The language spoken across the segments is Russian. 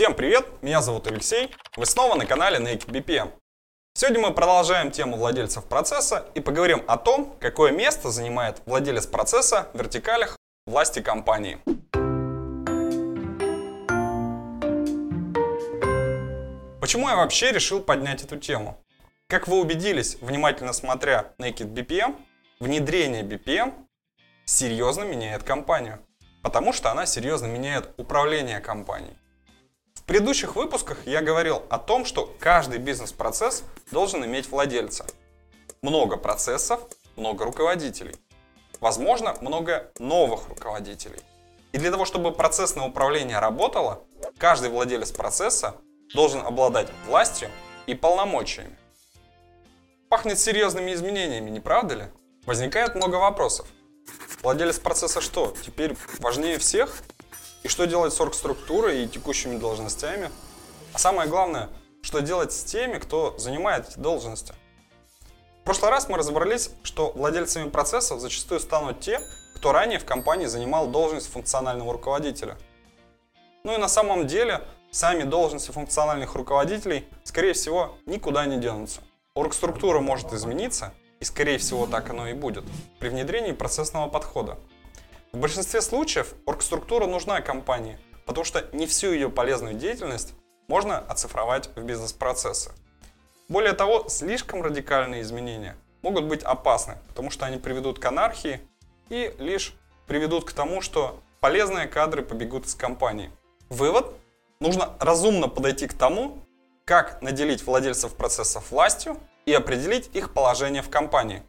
Всем привет, меня зовут Алексей, вы снова на канале Naked BPM. Сегодня мы продолжаем тему владельцев процесса и поговорим о том, какое место занимает владелец процесса в вертикалях власти компании. Почему я вообще решил поднять эту тему? Как вы убедились, внимательно смотря Naked BPM, внедрение BPM серьезно меняет компанию, потому что она серьезно меняет управление компанией. Предыдущих выпусках я говорил о том, что каждый бизнес-процесс должен иметь владельца. Много процессов, много руководителей. Возможно, много новых руководителей. И для того, чтобы процессное управление работало, каждый владелец процесса должен обладать властью и полномочиями. Пахнет серьезными изменениями, не правда ли? Возникает много вопросов. Владелец процесса что, теперь важнее всех? И что делать с оргструктурой и текущими должностями? А самое главное, что делать с теми, кто занимает эти должности? В прошлый раз мы разобрались, что владельцами процессов зачастую станут те, кто ранее в компании занимал должность функционального руководителя. Ну и на самом деле, сами должности функциональных руководителей, скорее всего, никуда не денутся. Оргструктура может измениться, и скорее всего так оно и будет, при внедрении процессного подхода. В большинстве случаев оргструктура нужна компании, потому что не всю ее полезную деятельность можно оцифровать в бизнес-процессы. Более того, слишком радикальные изменения могут быть опасны, потому что они приведут к анархии и лишь приведут к тому, что полезные кадры побегут из компании. Вывод. Нужно разумно подойти к тому, как наделить владельцев процессов властью и определить их положение в компании.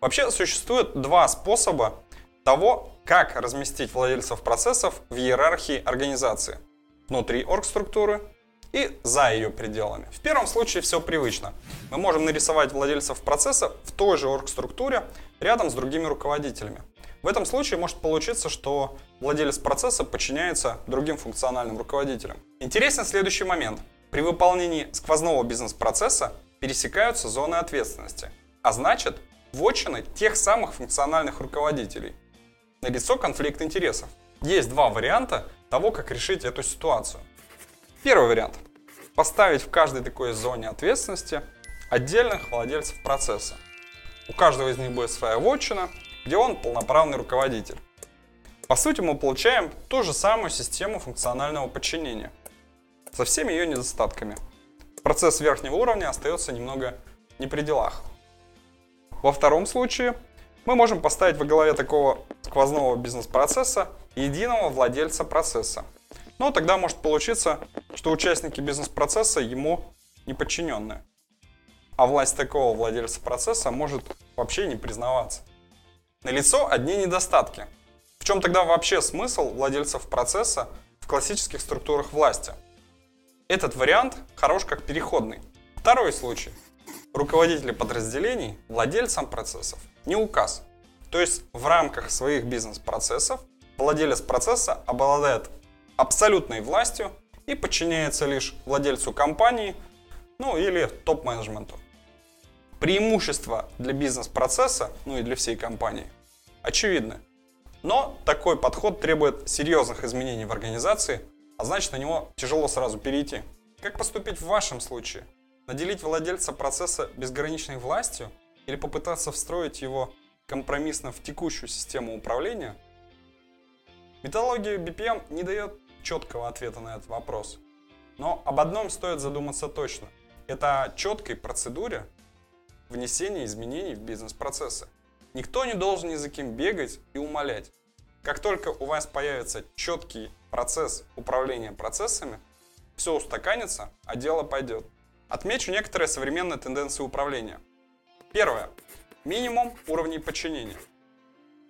Вообще существует два способа того, как разместить владельцев процессов в иерархии организации. Внутри оргструктуры и за ее пределами. В первом случае все привычно. Мы можем нарисовать владельцев процесса в той же оргструктуре рядом с другими руководителями. В этом случае может получиться, что владелец процесса подчиняется другим функциональным руководителям. Интересен следующий момент. При выполнении сквозного бизнес-процесса пересекаются зоны ответственности, а значит, вотчины тех самых функциональных руководителей – налицо конфликт интересов. Есть два варианта того, как решить эту ситуацию. Первый вариант. Поставить в каждой такой зоне ответственности отдельных владельцев процесса. У каждого из них будет своя вотчина, где он полноправный руководитель. По сути, мы получаем ту же самую систему функционального подчинения со всеми ее недостатками. Процесс верхнего уровня остается немного не при делах. Во втором случае мы можем поставить во главе такого сквозного бизнес-процесса единого владельца процесса. Но тогда может получиться, что участники бизнес-процесса ему не подчиненные. А власть такого владельца процесса может вообще не признаваться. Налицо одни недостатки. В чем тогда вообще смысл владельцев процесса в классических структурах власти? Этот вариант хорош как переходный. Второй случай. Руководители подразделений владельцам процессов не указ. То есть в рамках своих бизнес-процессов владелец процесса обладает абсолютной властью и подчиняется лишь владельцу компании, ну или топ-менеджменту. Преимущества для бизнес-процесса, ну и для всей компании, очевидны. Но такой подход требует серьезных изменений в организации, а значит на него тяжело сразу перейти. Как поступить в вашем случае? Наделить владельца процесса безграничной властью или попытаться встроить его компромиссно в текущую систему управления, методология BPM не дает четкого ответа на этот вопрос. Но об одном стоит задуматься точно. Это о четкой процедуре внесения изменений в бизнес-процессы. Никто не должен ни за кем бегать и умолять. Как только у вас появится четкий процесс управления процессами, все устаканится, а дело пойдет. Отмечу некоторые современные тенденции управления. Первое. Минимум уровней подчинения.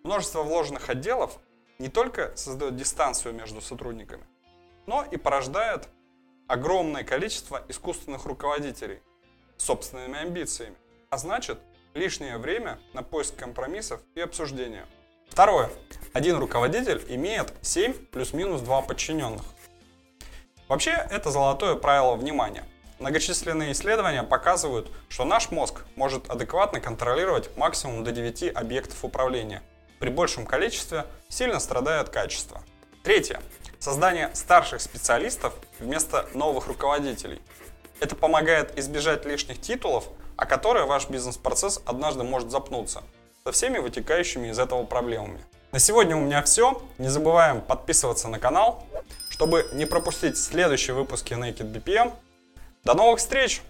Множество вложенных отделов не только создает дистанцию между сотрудниками, но и порождает огромное количество искусственных руководителей с собственными амбициями, а значит лишнее время на поиск компромиссов и обсуждения. Второе. Один руководитель имеет 7 плюс-минус 2 подчиненных. Вообще, это золотое правило внимания. Многочисленные исследования показывают, что наш мозг может адекватно контролировать максимум до 9 объектов управления. При большем количестве сильно страдает качество. Третье. Создание старших специалистов вместо новых руководителей. Это помогает избежать лишних титулов, о которые ваш бизнес-процесс однажды может запнуться, со всеми вытекающими из этого проблемами. На сегодня у меня все. Не забываем подписываться на канал, чтобы не пропустить следующие выпуски Naked BPM. До новых встреч!